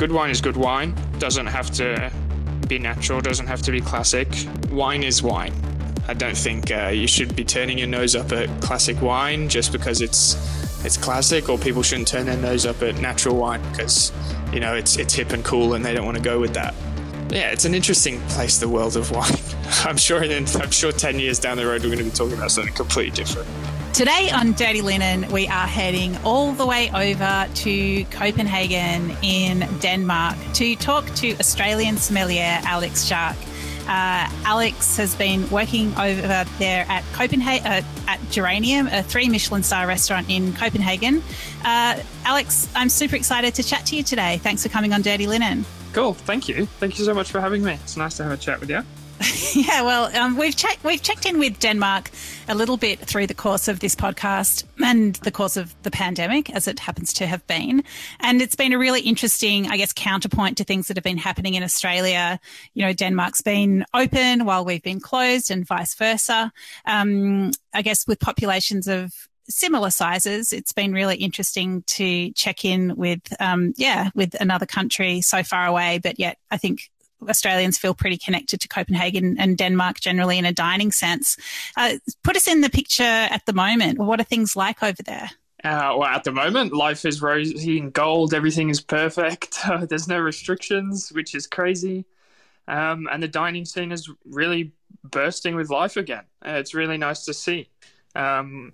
good wine is good wine. Doesn't have to be natural. Doesn't have to be classic. Wine is wine. I don't think uh, you should be turning your nose up at classic wine just because it's it's classic, or people shouldn't turn their nose up at natural wine because you know it's it's hip and cool and they don't want to go with that. Yeah, it's an interesting place, the world of wine. I'm sure in, I'm sure 10 years down the road, we're going to be talking about something completely different. Today on Dirty Linen, we are heading all the way over to Copenhagen in Denmark to talk to Australian sommelier Alex Shark. Uh, Alex has been working over there at Copenhagen uh, at Geranium, a three Michelin star restaurant in Copenhagen. Uh, Alex, I'm super excited to chat to you today. Thanks for coming on Dirty Linen. Cool. Thank you. Thank you so much for having me. It's nice to have a chat with you. yeah, well, um, we've checked we've checked in with Denmark a little bit through the course of this podcast and the course of the pandemic, as it happens to have been, and it's been a really interesting, I guess, counterpoint to things that have been happening in Australia. You know, Denmark's been open while we've been closed, and vice versa. Um, I guess with populations of similar sizes, it's been really interesting to check in with, um, yeah, with another country so far away, but yet I think Australians feel pretty connected to Copenhagen and Denmark generally in a dining sense. Uh, put us in the picture at the moment. What are things like over there? Uh, well, at the moment, life is rosy and gold. Everything is perfect. Uh, there's no restrictions, which is crazy. Um, and the dining scene is really bursting with life again. Uh, it's really nice to see. Um,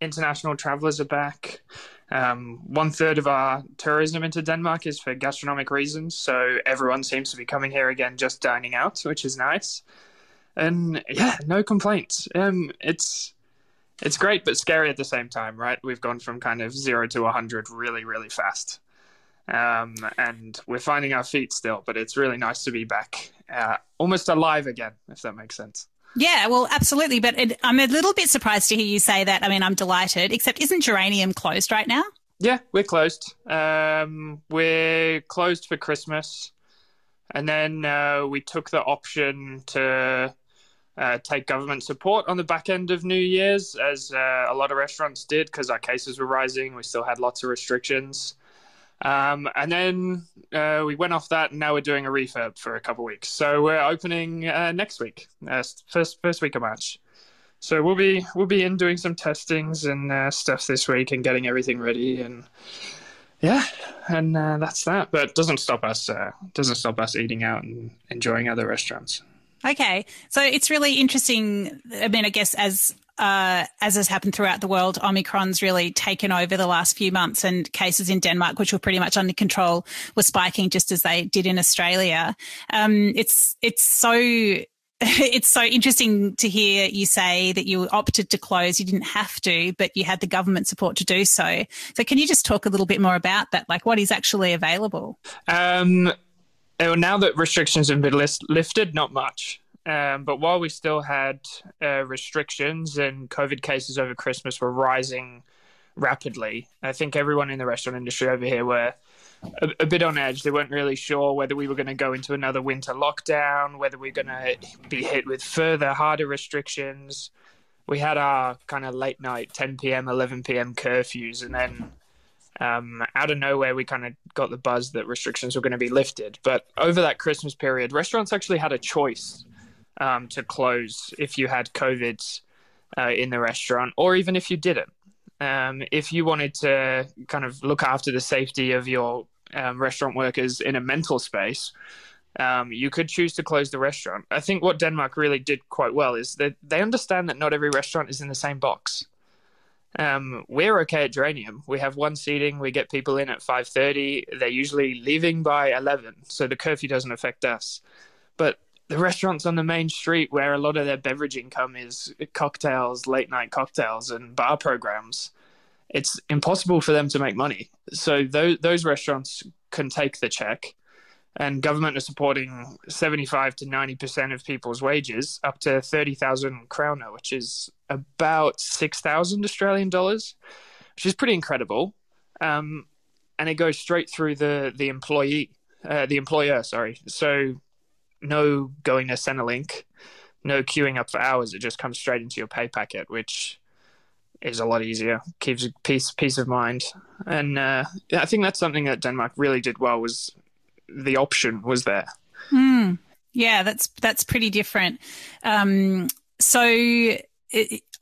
international travelers are back. Um, one third of our tourism into Denmark is for gastronomic reasons, so everyone seems to be coming here again just dining out, which is nice. And yeah, no complaints. Um, it's it's great but scary at the same time, right? We've gone from kind of zero to 100 really, really fast. Um, and we're finding our feet still, but it's really nice to be back, uh, almost alive again, if that makes sense. Yeah, well, absolutely. But it, I'm a little bit surprised to hear you say that. I mean, I'm delighted, except isn't Geranium closed right now? Yeah, we're closed. Um, we're closed for Christmas. And then uh, we took the option to uh, take government support on the back end of New Year's, as uh, a lot of restaurants did, because our cases were rising. We still had lots of restrictions. Um, and then uh, we went off that, and now we're doing a refurb for a couple weeks. So we're opening uh, next week, uh, first first week of March. So we'll be we'll be in doing some testings and uh, stuff this week and getting everything ready and yeah, and uh, that's that. But doesn't stop us uh, doesn't stop us eating out and enjoying other restaurants. Okay, so it's really interesting. I mean, I guess as uh, as has happened throughout the world, Omicron's really taken over the last few months, and cases in Denmark, which were pretty much under control, were spiking just as they did in Australia. Um, it's it's so. It's so interesting to hear you say that you opted to close. You didn't have to, but you had the government support to do so. So, can you just talk a little bit more about that? Like, what is actually available? Um, now that restrictions have been lifted, not much. Um, but while we still had uh, restrictions and COVID cases over Christmas were rising rapidly, I think everyone in the restaurant industry over here were a, a bit on edge. They weren't really sure whether we were going to go into another winter lockdown, whether we are going to be hit with further harder restrictions. We had our kind of late night 10 p.m., 11 p.m. curfews, and then um, out of nowhere, we kind of got the buzz that restrictions were going to be lifted. But over that Christmas period, restaurants actually had a choice um, to close if you had COVID uh, in the restaurant, or even if you didn't. Um, if you wanted to kind of look after the safety of your um, restaurant workers in a mental space, um, you could choose to close the restaurant. I think what Denmark really did quite well is that they understand that not every restaurant is in the same box. Um, we're okay at Geranium. We have one seating. We get people in at five thirty. They're usually leaving by eleven, so the curfew doesn't affect us. But the restaurants on the main street where a lot of their beverage income is cocktails, late night cocktails, and bar programs. It's impossible for them to make money. So those those restaurants can take the check, and government are supporting seventy five to ninety percent of people's wages, up to thirty thousand kroner, which is about six thousand Australian dollars, which is pretty incredible. Um, and it goes straight through the the employee, uh, the employer. Sorry. So no going to Centrelink, no queuing up for hours. It just comes straight into your pay packet, which is a lot easier, keeps peace peace of mind. And uh, I think that's something that Denmark really did well was the option was there. Mm. Yeah, that's that's pretty different. Um, so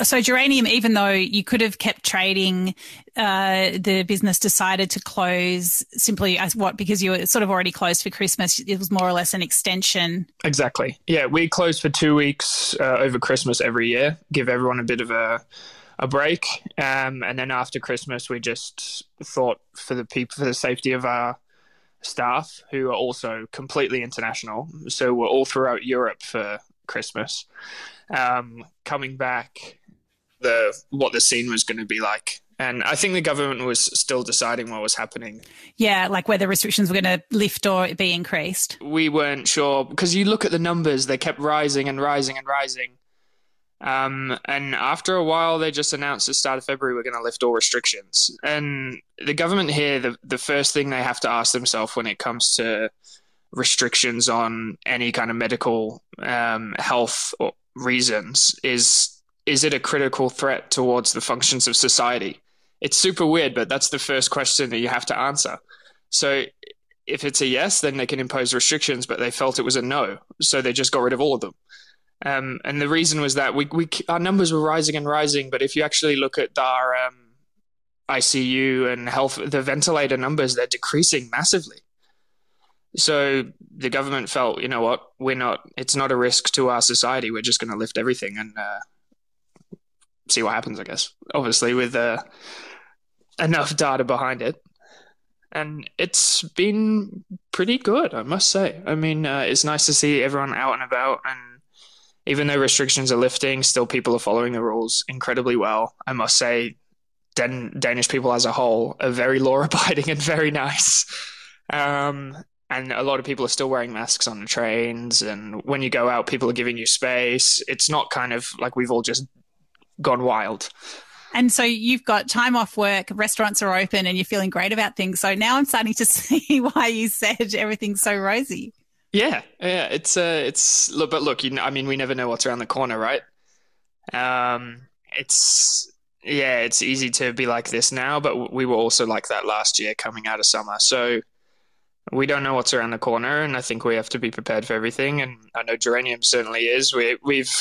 so geranium, even though you could have kept trading, uh, the business decided to close simply as what because you were sort of already closed for Christmas. It was more or less an extension. Exactly. Yeah, we close for two weeks uh, over Christmas every year, give everyone a bit of a a break, um, and then after Christmas, we just thought for the people for the safety of our staff who are also completely international. So we're all throughout Europe for Christmas um, coming back, the what the scene was going to be like. And I think the government was still deciding what was happening. Yeah, like whether restrictions were going to lift or be increased. We weren't sure because you look at the numbers; they kept rising and rising and rising. Um, and after a while, they just announced the start of February we're going to lift all restrictions. And the government here, the the first thing they have to ask themselves when it comes to restrictions on any kind of medical um, health reasons is is it a critical threat towards the functions of society? It's super weird, but that's the first question that you have to answer. So if it's a yes, then they can impose restrictions, but they felt it was a no, so they just got rid of all of them. Um, and the reason was that we, we our numbers were rising and rising, but if you actually look at our um, ICU and health, the ventilator numbers, they're decreasing massively. So the government felt, you know what, we're not. It's not a risk to our society. We're just going to lift everything and uh, see what happens. I guess, obviously, with uh, enough data behind it, and it's been pretty good, I must say. I mean, uh, it's nice to see everyone out and about, and even though restrictions are lifting, still people are following the rules incredibly well. I must say, Dan- Danish people as a whole are very law abiding and very nice. Um, and a lot of people are still wearing masks on the trains. And when you go out people are giving you space. It's not kind of like we've all just gone wild. And so you've got time off work restaurants are open and you're feeling great about things. So now i'm starting to see why you said everything's so rosy yeah yeah it's uh it's look but look you know, i mean we never know what's around the corner right um it's yeah it's easy to be like this now but we were also like that last year coming out of summer so we don't know what's around the corner, and I think we have to be prepared for everything. And I know Geranium certainly is. We, we've,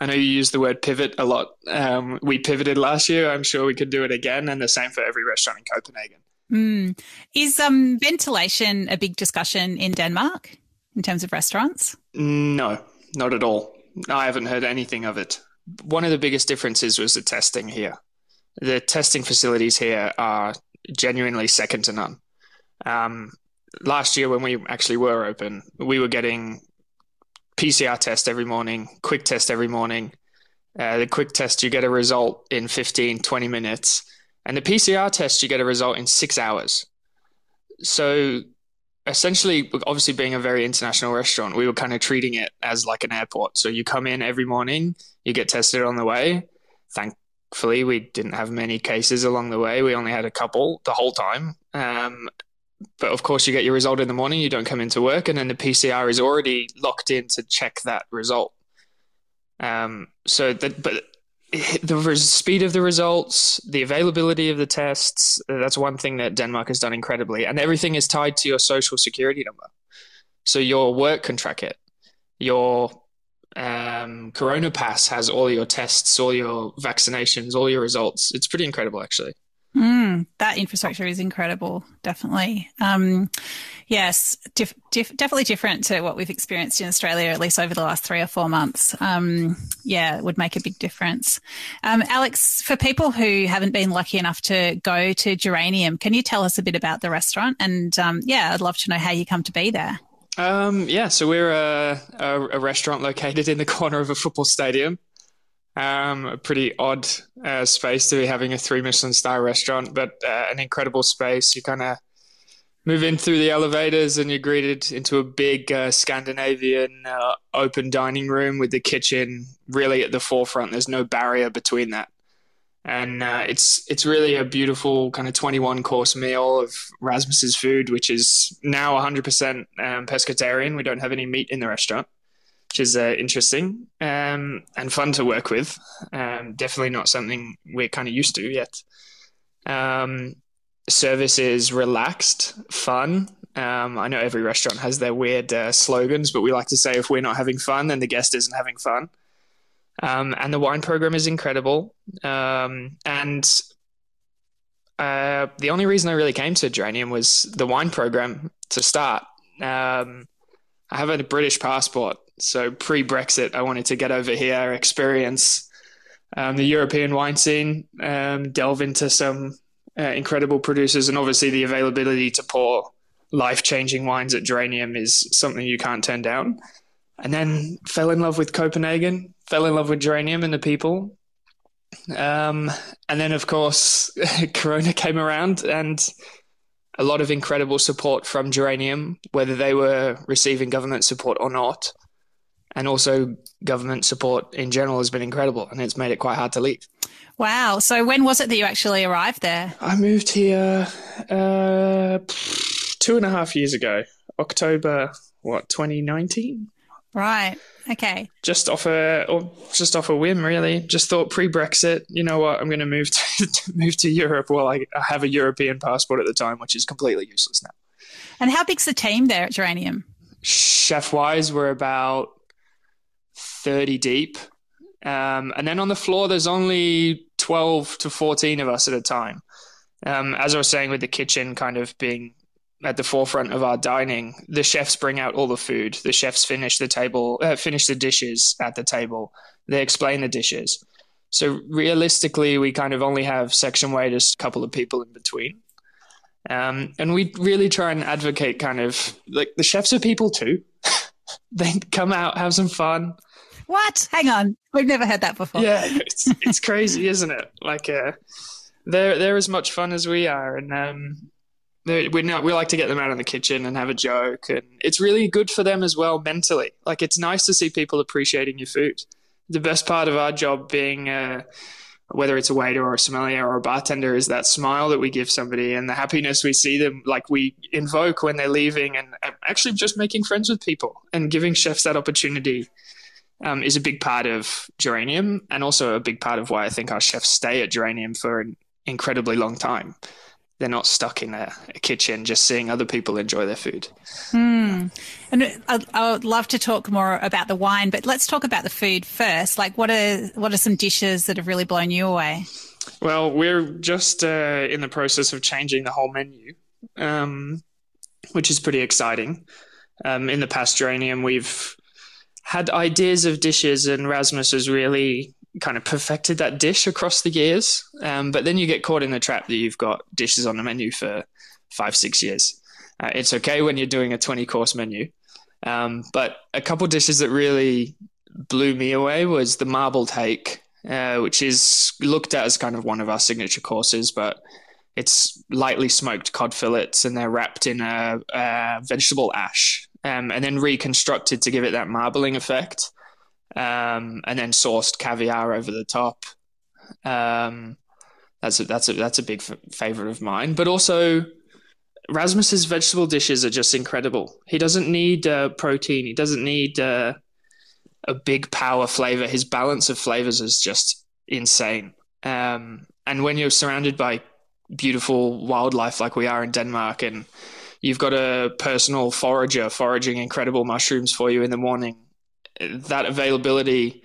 I know you use the word pivot a lot. Um, we pivoted last year. I'm sure we could do it again, and the same for every restaurant in Copenhagen. Mm. Is um, ventilation a big discussion in Denmark in terms of restaurants? No, not at all. I haven't heard anything of it. One of the biggest differences was the testing here. The testing facilities here are genuinely second to none. Um, last year when we actually were open, we were getting PCR test every morning, quick test every morning. Uh, the quick test, you get a result in 15, 20 minutes. And the PCR test, you get a result in six hours. So essentially, obviously, being a very international restaurant, we were kind of treating it as like an airport. So you come in every morning, you get tested on the way. Thankfully, we didn't have many cases along the way. We only had a couple the whole time. Um, but of course, you get your result in the morning, you don't come into work, and then the PCR is already locked in to check that result. Um, so that, but the speed of the results, the availability of the tests, that's one thing that Denmark has done incredibly. And everything is tied to your social security number. So your work can track it. Your um, Corona Pass has all your tests, all your vaccinations, all your results. It's pretty incredible, actually. Mm, that infrastructure is incredible, definitely. Um, yes, definitely different to what we've experienced in Australia, at least over the last three or four months. Um, yeah, it would make a big difference. Um, Alex, for people who haven't been lucky enough to go to Geranium, can you tell us a bit about the restaurant? And um, yeah, I'd love to know how you come to be there. Um, yeah, so we're a, a, a restaurant located in the corner of a football stadium. Um, a pretty odd uh, space to be having a three Michelin star restaurant, but uh, an incredible space. You kind of move in through the elevators and you're greeted into a big uh, Scandinavian uh, open dining room with the kitchen really at the forefront. There's no barrier between that. And uh, it's it's really a beautiful kind of 21 course meal of Rasmus's food, which is now 100% um, pescatarian. We don't have any meat in the restaurant which is uh, interesting um, and fun to work with. Um, definitely not something we're kind of used to yet. Um, service is relaxed, fun. Um, I know every restaurant has their weird uh, slogans, but we like to say if we're not having fun, then the guest isn't having fun. Um, and the wine program is incredible. Um, and uh, the only reason I really came to Geranium was the wine program to start. I have a British passport, so pre Brexit, I wanted to get over here, experience um, the European wine scene, um, delve into some uh, incredible producers, and obviously the availability to pour life changing wines at Geranium is something you can't turn down. And then fell in love with Copenhagen, fell in love with Geranium and the people. Um, and then, of course, Corona came around and a lot of incredible support from Geranium, whether they were receiving government support or not. And also, government support in general has been incredible and it's made it quite hard to leave. Wow. So, when was it that you actually arrived there? I moved here uh, two and a half years ago, October, what, 2019? Right. Okay. Just off a or just off a whim, really. Just thought pre-Brexit. You know what? I'm going to move to, to move to Europe. Well, I, I have a European passport at the time, which is completely useless now. And how big's the team there at Geranium? Chef wise, we're about thirty deep, um, and then on the floor, there's only twelve to fourteen of us at a time. Um, as I was saying, with the kitchen kind of being at the forefront of our dining, the chefs bring out all the food. The chefs finish the table, uh, finish the dishes at the table. They explain the dishes. So realistically, we kind of only have section waiters, a couple of people in between. Um, and we really try and advocate kind of like the chefs are people too. they come out, have some fun. What? Hang on. We've never heard that before. Yeah, it's, it's crazy, isn't it? Like, uh, they're, they're as much fun as we are. And, um, we we like to get them out of the kitchen and have a joke, and it's really good for them as well mentally. Like it's nice to see people appreciating your food. The best part of our job, being uh, whether it's a waiter or a sommelier or a bartender, is that smile that we give somebody and the happiness we see them like we invoke when they're leaving, and actually just making friends with people and giving chefs that opportunity. Um, is a big part of Geranium, and also a big part of why I think our chefs stay at Geranium for an incredibly long time they're not stuck in a, a, kitchen just seeing other people enjoy their food. Mm. And I, I, would love to talk more about the wine, but let's talk about the food first. Like, what are what are some dishes that have really blown you away? Well, we're just uh, in the process of changing the whole menu, um, which is pretty exciting. Um, in the past Geranium, we've had ideas of dishes, and Rasmus has really kind of perfected that dish across the years. Um, but then you get caught in the trap that you've got dishes on the menu for five, six years. Uh, it's okay when you're doing a 20 course menu. Um, but a couple dishes that really blew me away was the marbled hake, uh, which is looked at as kind of one of our signature courses, but it's lightly smoked cod fillets and they're wrapped in a, a vegetable ash um, and then reconstructed to give it that marbling effect um, and then sourced caviar over the top. Um, that's a, that's a, that's a big f- favorite of mine. But also, Rasmus's vegetable dishes are just incredible. He doesn't need uh, protein. He doesn't need uh, a big power flavor. His balance of flavors is just insane. Um, and when you're surrounded by beautiful wildlife like we are in Denmark, and you've got a personal forager foraging incredible mushrooms for you in the morning, that availability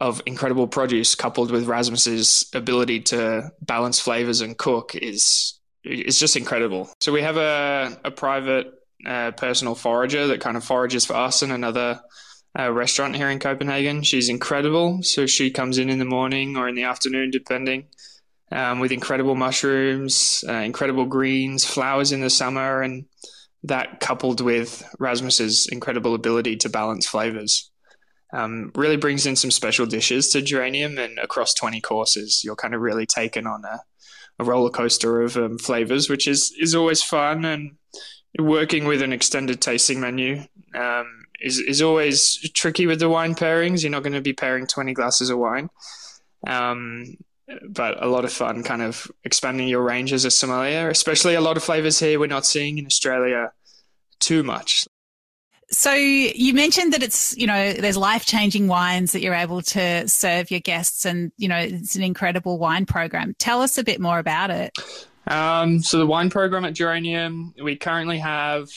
of incredible produce coupled with Rasmus's ability to balance flavors and cook is is just incredible. So we have a, a private uh, personal forager that kind of forages for us and another uh, restaurant here in Copenhagen. She's incredible. So she comes in in the morning or in the afternoon, depending, um, with incredible mushrooms, uh, incredible greens, flowers in the summer, and that coupled with Rasmus's incredible ability to balance flavors um, really brings in some special dishes to Geranium. And across 20 courses, you're kind of really taken on a, a roller coaster of um, flavors, which is, is always fun. And working with an extended tasting menu um, is, is always tricky with the wine pairings. You're not going to be pairing 20 glasses of wine. But a lot of fun kind of expanding your range as a sommelier, especially a lot of flavors here we're not seeing in Australia too much. So you mentioned that it's, you know, there's life-changing wines that you're able to serve your guests and, you know, it's an incredible wine program. Tell us a bit more about it. Um, so the wine program at Geranium, we currently have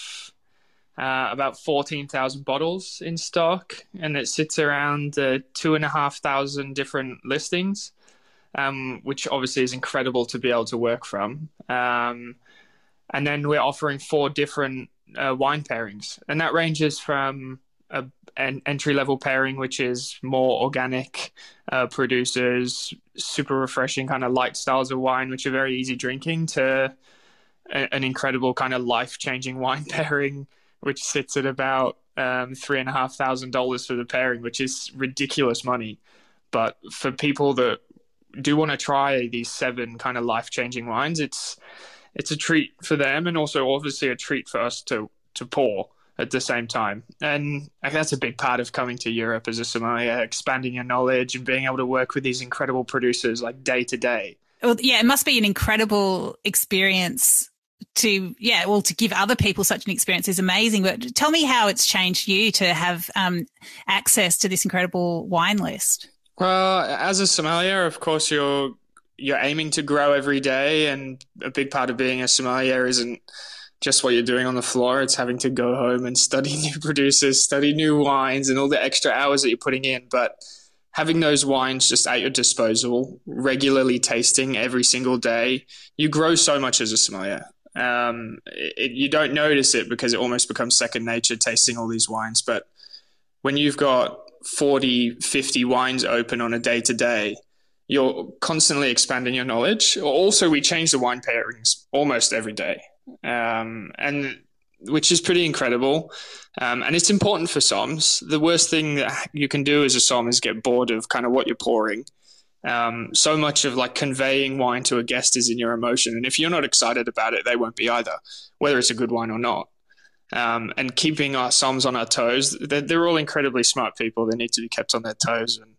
uh, about 14,000 bottles in stock, and it sits around uh, two and a half thousand different listings, um, which obviously is incredible to be able to work from. Um, and then we're offering four different uh, wine pairings, and that ranges from a, an entry level pairing, which is more organic uh, producers, super refreshing kind of light styles of wine, which are very easy drinking, to a, an incredible kind of life changing wine pairing which sits at about um, three and a half thousand dollars for the pairing, which is ridiculous money. But for people that do want to try these seven kind of life changing wines, it's it's a treat for them, and also obviously a treat for us to to pour at the same time. And that's a big part of coming to Europe as a sommelier, expanding your knowledge and being able to work with these incredible producers like day to day. Well, yeah, it must be an incredible experience to yeah well to give other people such an experience is amazing but tell me how it's changed you to have um, access to this incredible wine list well as a sommelier of course you're you're aiming to grow every day and a big part of being a sommelier isn't just what you're doing on the floor. It's having to go home and study new producers study new wines and all the extra hours that you're putting in. But having those wines just at your disposal regularly tasting every single day you grow so much as a sommelier um, it, you don't notice it because it almost becomes second nature tasting all these wines. But when you've got 40, 50 wines open on a day to day, you're constantly expanding your knowledge. Also, we change the wine pairings almost every day, um, and which is pretty incredible. Um, and it's important for SOMs. The worst thing that you can do as a SOM is get bored of kind of what you're pouring um, so much of like conveying wine to a guest is in your emotion, and if you're not excited about it, they won't be either, whether it's a good wine or not. Um, and keeping our soms on our toes, they're, they're, all incredibly smart people. They need to be kept on their toes, and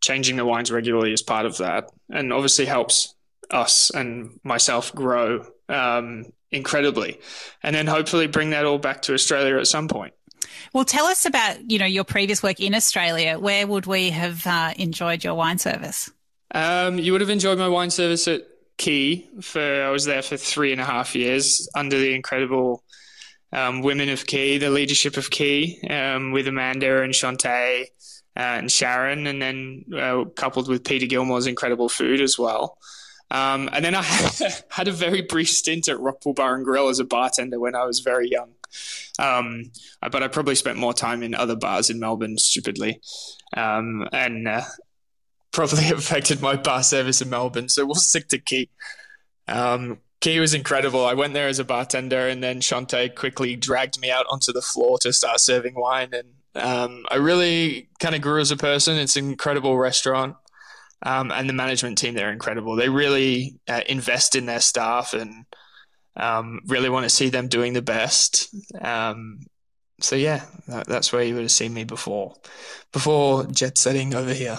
changing the wines regularly is part of that, and obviously helps us and myself grow um, incredibly, and then hopefully bring that all back to Australia at some point. Well, tell us about you know your previous work in Australia. Where would we have uh, enjoyed your wine service? Um, you would have enjoyed my wine service at Quay For I was there for three and a half years under the incredible um, women of Quay, the leadership of Quay, um, with Amanda and Shanteh uh, and Sharon, and then uh, coupled with Peter Gilmore's incredible food as well. Um, and then I had a very brief stint at Rockpool Bar and Grill as a bartender when I was very young. Um, but I probably spent more time in other bars in Melbourne, stupidly. Um, and uh, probably affected my bar service in Melbourne. So we'll stick to Quay. Um, Quay was incredible. I went there as a bartender, and then Shanteh quickly dragged me out onto the floor to start serving wine. And um, I really kind of grew as a person. It's an incredible restaurant, um, and the management team there are incredible. They really uh, invest in their staff and um, really want to see them doing the best. Um, so yeah, that, that's where you would have seen me before, before jet setting over here.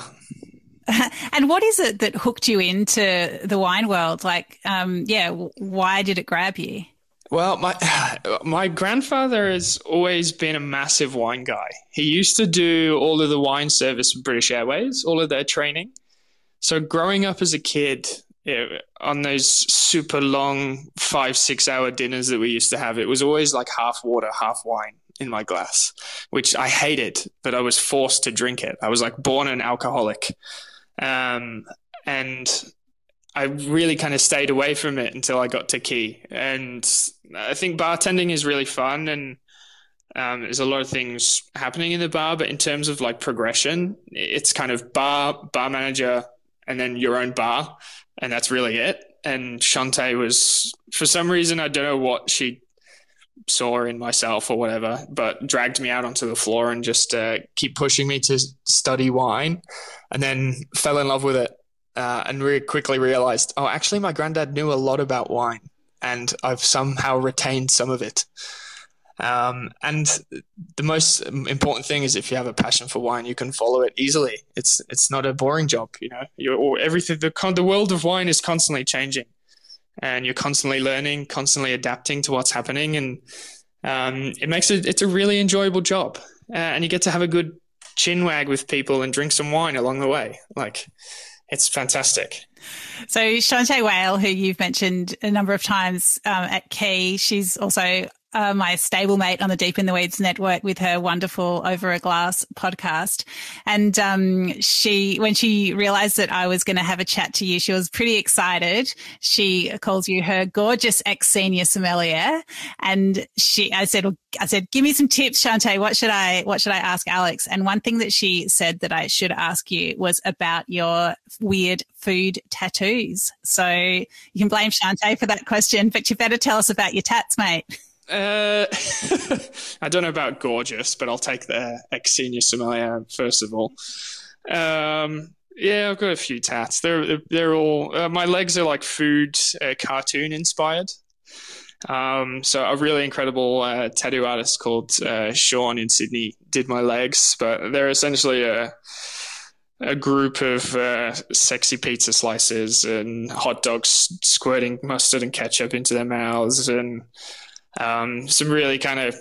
and what is it that hooked you into the wine world? Like, um, yeah, why did it grab you? Well, my my grandfather has always been a massive wine guy. He used to do all of the wine service for British Airways, all of their training. So growing up as a kid, it, on those super long five six hour dinners that we used to have, it was always like half water, half wine in my glass, which I hated, but I was forced to drink it. I was like born an alcoholic. Um, and I really kind of stayed away from it until I got to Quay. And I think bartending is really fun and um, there's a lot of things happening in the bar, but in terms of like progression, it's kind of bar, bar manager, and then your own bar, and that's really it. And Shanteh was, for some reason, I don't know what she saw in myself or whatever, but dragged me out onto the floor and just uh, keep pushing me to study wine, and then fell in love with it, uh, and really quickly realized, oh, actually, my granddad knew a lot about wine, and I've somehow retained some of it. Um, and the most important thing is if you have a passion for wine, you can follow it easily. It's it's not a boring job, you know. You're, everything the the world of wine is constantly changing and you're constantly learning, constantly adapting to what's happening, and um, it makes it it's a really enjoyable job, uh, and you get to have a good chin wag with people and drink some wine along the way. Like it's fantastic. So Shanteh Wale, who you've mentioned a number of times um, at Quay, she's also uh, my stablemate on the Deep in the Weeds network with her wonderful Over a Glass podcast. And um, she, when she realized that I was going to have a chat to you, she was pretty excited. She calls you her gorgeous ex senior sommelier, and she, I said, I said, give me some tips, Shanteh. What should I, what should I ask Alex? And one thing that she said that I should ask you was about your weird food tattoos. So you can blame Shanteh for that question, but you better tell us about your tats, mate. Uh, I don't know about gorgeous, but I'll take the ex senior sommelier first of all. Um, yeah, I've got a few tats. They're they're all uh, my legs are like food uh, cartoon inspired. Um, so a really incredible uh, tattoo artist called uh, Sean in Sydney did my legs, but they're essentially a a group of uh, sexy pizza slices and hot dogs squirting mustard and ketchup into their mouths and um, some really kind of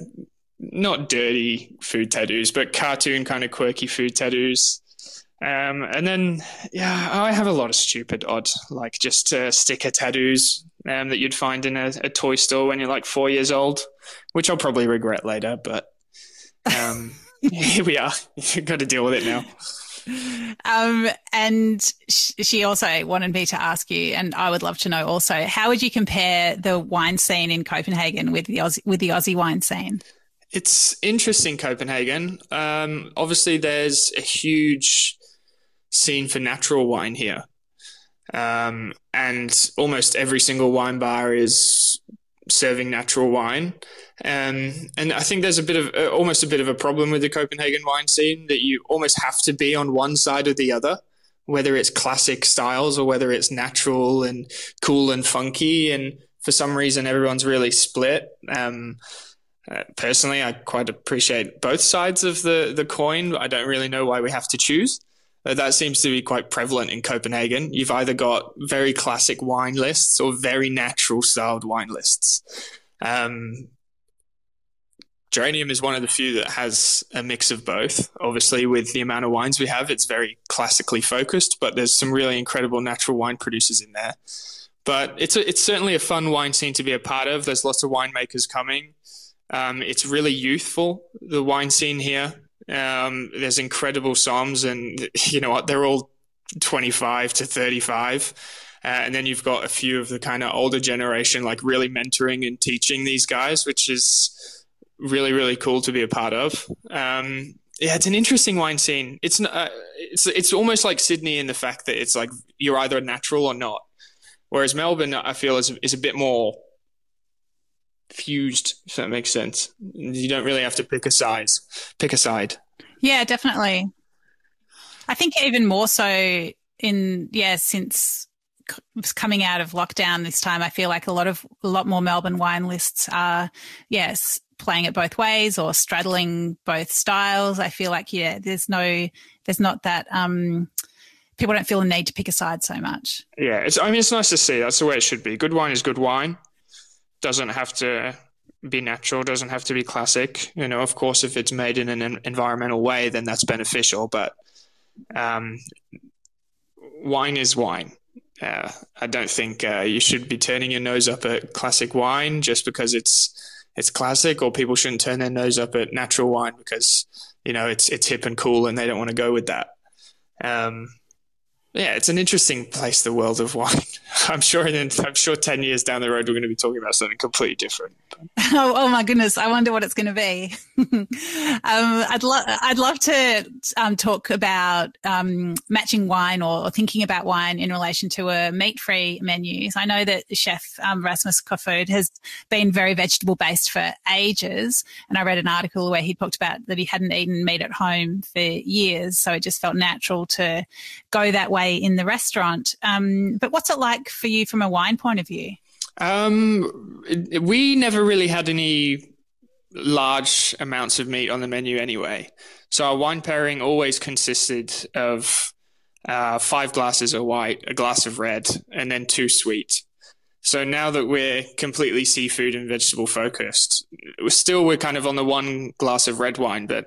not dirty food tattoos, but cartoon kind of quirky food tattoos. Um, and then, yeah, I have a lot of stupid, odd, like just uh, sticker tattoos um, that you'd find in a, a, toy store when you're like four years old, which I'll probably regret later. But um, here we are. You've got to deal with it now. Um, and she also wanted me to ask you, and I would love to know also, how would you compare the wine scene in Copenhagen with the Aussie, with the Aussie wine scene? It's interesting, Copenhagen. Um, obviously, there's a huge scene for natural wine here. Um, and almost every single wine bar is serving natural wine. Um, and I think there's a bit of uh, almost a bit of a problem with the Copenhagen wine scene that you almost have to be on one side or the other, whether it's classic styles or whether it's natural and cool and funky. And for some reason, everyone's really split. Um, uh, personally, I quite appreciate both sides of the, the coin. I don't really know why we have to choose. That seems to be quite prevalent in Copenhagen. You've either got very classic wine lists or very natural styled wine lists. Um, Geranium is one of the few that has a mix of both. Obviously, with the amount of wines we have, it's very classically focused, but there's some really incredible natural wine producers in there. But it's a, it's certainly a fun wine scene to be a part of. There's lots of winemakers coming. Um, it's really youthful, the wine scene here. Um, there's incredible somms, and you know what? They're all 25 to 35. Uh, and then you've got a few of the kind of older generation, like really mentoring and teaching these guys, which is really really cool to be a part of. Um, yeah, it's an interesting wine scene. It's uh, it's it's almost like Sydney in the fact that it's like you're either a natural or not, whereas Melbourne I feel is is a bit more fused. If that makes sense, you don't really have to pick a size, pick a side. Yeah, definitely. I think even more so in yeah since coming out of lockdown this time, I feel like a lot of a lot more Melbourne wine lists are yes playing it both ways or straddling both styles. I feel like yeah, there's no, there's not that. um People don't feel the need to pick a side so much. Yeah, it's. I mean, it's nice to see. That's the way it should be. Good wine is good wine. Doesn't have to be natural. Doesn't have to be classic. You know, of course, if it's made in an environmental way, then that's beneficial. But um, wine is wine. Uh, I don't think uh, you should be turning your nose up at classic wine just because it's it's classic, or people shouldn't turn their nose up at natural wine because you know it's it's hip and cool, and they don't want to go with that. Um, yeah, it's an interesting place, the world of wine. I'm sure, in, I'm sure, ten years down the road, we're going to be talking about something completely different. Oh, oh my goodness! I wonder what it's going to be. um, I'd love, I'd love to um, talk about um, matching wine or, or, thinking about wine in relation to a meat-free menu. So I know that Chef um, Rasmus Kofoed has been very vegetable-based for ages, and I read an article where he talked about that he hadn't eaten meat at home for years, so it just felt natural to go that way in the restaurant. Um, but what's it like for you from a wine point of view? Um, we never really had any large amounts of meat on the menu anyway. So our wine pairing always consisted of uh, five glasses of white, a glass of red, and then two sweet. So now that we're completely seafood and vegetable focused, we're still we're kind of on the one glass of red wine. But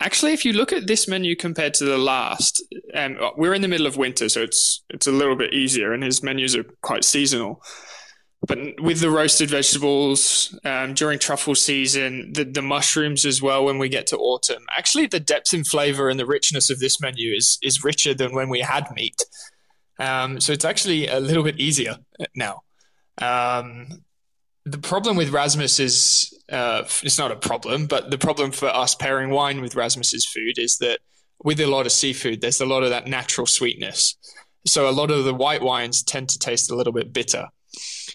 actually, if you look at this menu compared to the last, um, we're in the middle of winter, so it's it's a little bit easier, and his menus are quite seasonal. But with the roasted vegetables um, during truffle season, the, the mushrooms as well when we get to autumn, actually the depth in flavor and the richness of this menu is is richer than when we had meat. Um, so it's actually a little bit easier now. Um, the problem with Rasmus is uh, it's not a problem, but the problem for us pairing wine with Rasmus's food is that with a lot of seafood, there's a lot of that natural sweetness. So a lot of the white wines tend to taste a little bit bitter.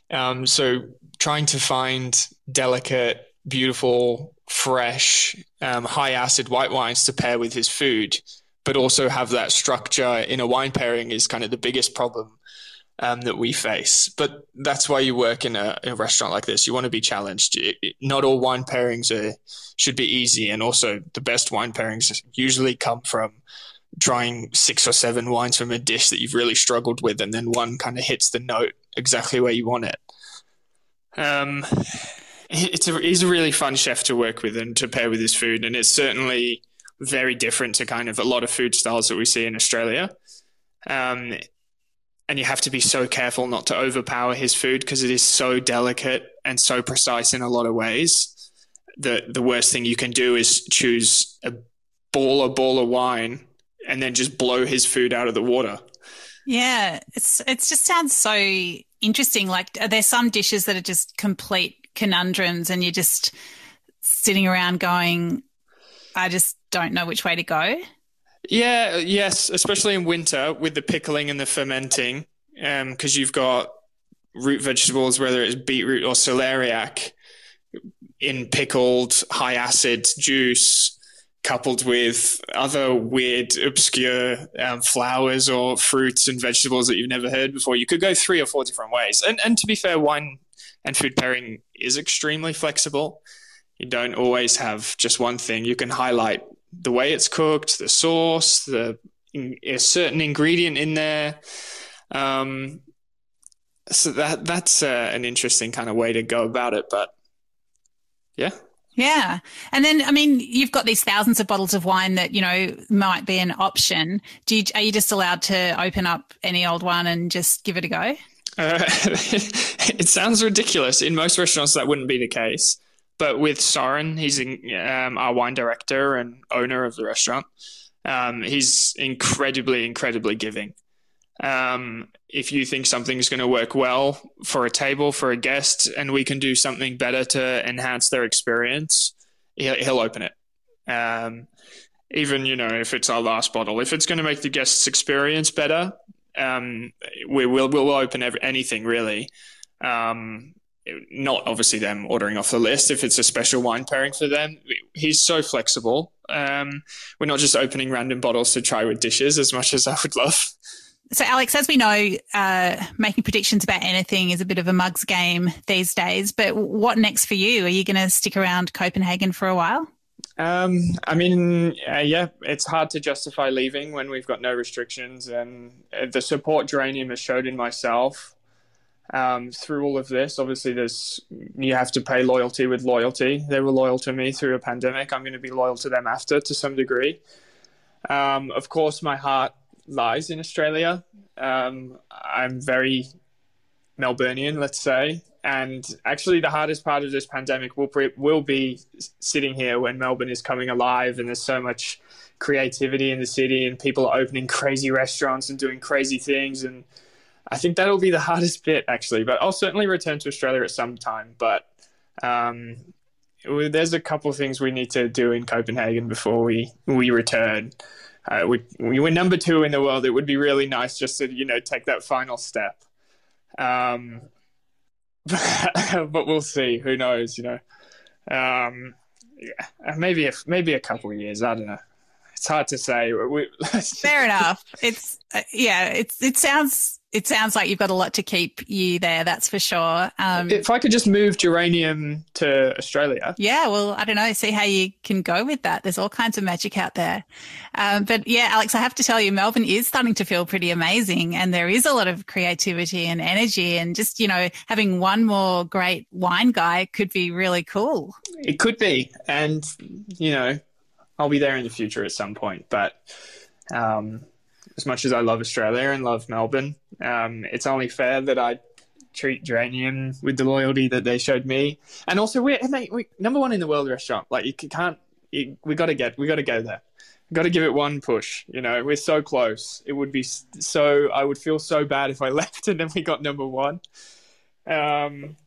Um, so trying to find delicate, beautiful, fresh, um, high acid white wines to pair with his food, but also have that structure in a wine pairing is kind of the biggest problem um, that we face. But that's why you work in a, a restaurant like this. You want to be challenged. It, it, not all wine pairings are, should be easy, and also the best wine pairings usually come from trying six or seven wines from a dish that you've really struggled with, and then one kind of hits the note exactly where you want it. Um, it's a he's a really fun chef to work with and to pair with his food, and it's certainly very different to kind of a lot of food styles that we see in Australia. Um, and you have to be so careful not to overpower his food because it is so delicate and so precise in a lot of ways. The the worst thing you can do is choose a ball of ball of wine and then just blow his food out of the water. Yeah, it's it just sounds so interesting. Like there's some dishes that are just complete conundrums, and you're just sitting around going, I just don't know which way to go. Yeah, yes, especially in winter with the pickling and the fermenting, because um, you've got root vegetables, whether it's beetroot or celeriac, in pickled high acid juice, coupled with other weird, obscure um, flowers or fruits and vegetables that you've never heard before. You could go three or four different ways. And and to be fair, wine and food pairing is extremely flexible. You don't always have just one thing. You can highlight the way it's cooked, the sauce, the a certain ingredient in there. Um, so that that's uh, an interesting kind of way to go about it. But yeah. Yeah. And then, I mean, you've got these thousands of bottles of wine that, you know, might be an option. Do you, are you just allowed to open up any old one and just give it a go? Uh, it sounds ridiculous. In most restaurants, that wouldn't be the case. But with Soren, he's um, our wine director and owner of the restaurant. Um, he's incredibly, incredibly giving. Um, if you think something's going to work well for a table for a guest, and we can do something better to enhance their experience, he'll, he'll open it. Um, even you know if it's our last bottle, if it's going to make the guest's experience better, um, we will we'll open every, anything really. Um, not obviously them ordering off the list if it's a special wine pairing for them. He's so flexible. Um, we're not just opening random bottles to try with dishes as much as I would love. So, Alex, as we know, uh, making predictions about anything is a bit of a mug's game these days. But what next for you? Are you going to stick around Copenhagen for a while? Um, I mean, uh, yeah, it's hard to justify leaving when we've got no restrictions, and uh, the support Geranium has showed in myself um, through all of this. Obviously, there's you have to pay loyalty with loyalty. They were loyal to me through a pandemic. I'm going to be loyal to them after to some degree. Um, of course, my heart lies in Australia. Um, I'm very Melburnian, let's say, and actually, the hardest part of this pandemic will will be sitting here when Melbourne is coming alive, and there's so much creativity in the city, and people are opening crazy restaurants and doing crazy things, and I think that'll be the hardest bit actually. But I'll certainly return to Australia at some time. But um, there's a couple of things we need to do in Copenhagen before we we return. Uh, we we were number two in the world. It would be really nice just to you know take that final step. Um, but we'll see. Who knows? You know, um, yeah, maybe if maybe a couple years. I don't know. It's hard to say. We, Fair enough. It's uh, yeah. It's it sounds it sounds like you've got a lot to keep you there. That's for sure. Um, if I could just move geranium to Australia. Yeah, well, I don't know. See how you can go with that. There's all kinds of magic out there. Um, but yeah, Alex, I have to tell you, Melbourne is starting to feel pretty amazing, and there is a lot of creativity and energy, and just you know, having one more great wine guy could be really cool. It could be, and you know, I'll be there in the future at some point, but. Um, as much as I love Australia and love Melbourne, um, it's only fair that I treat Geranium with the loyalty that they showed me. And also, we're we, number one in the world restaurant. Like you can't, you, we got to get, we got to go there. Got to give it one push. You know, we're so close. It would be so. I would feel so bad if I left and then we got number one. Um,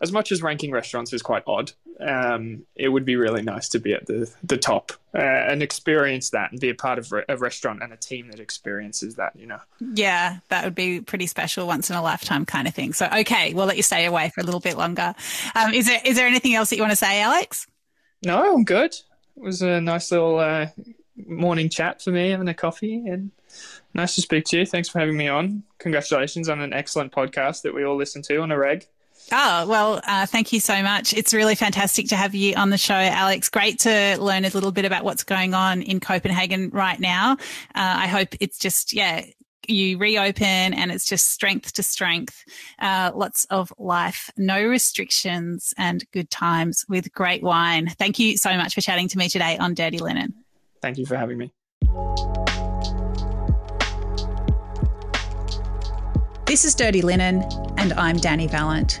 as much as ranking restaurants is quite odd, um, it would be really nice to be at the the top uh, and experience that and be a part of re- a restaurant and a team that experiences that. You know. Yeah, that would be pretty special, once in a lifetime kind of thing. So, okay, we'll let you stay away for a little bit longer. Um, is there is there anything else that you want to say, Alex? No, I'm good. It was a nice little uh, morning chat for me, having a coffee, and nice to speak to you. Thanks for having me on. Congratulations on an excellent podcast that we all listen to on a reg. Oh, well, uh, thank you so much. It's really fantastic to have you on the show, Alex. Great to learn a little bit about what's going on in Copenhagen right now. Uh, I hope it's just, yeah, you reopen and it's just strength to strength. Uh, lots of life, no restrictions and good times with great wine. Thank you so much for chatting to me today on Dirty Linen. Thank you for having me. This is Dirty Linen, and I'm Dani Valent.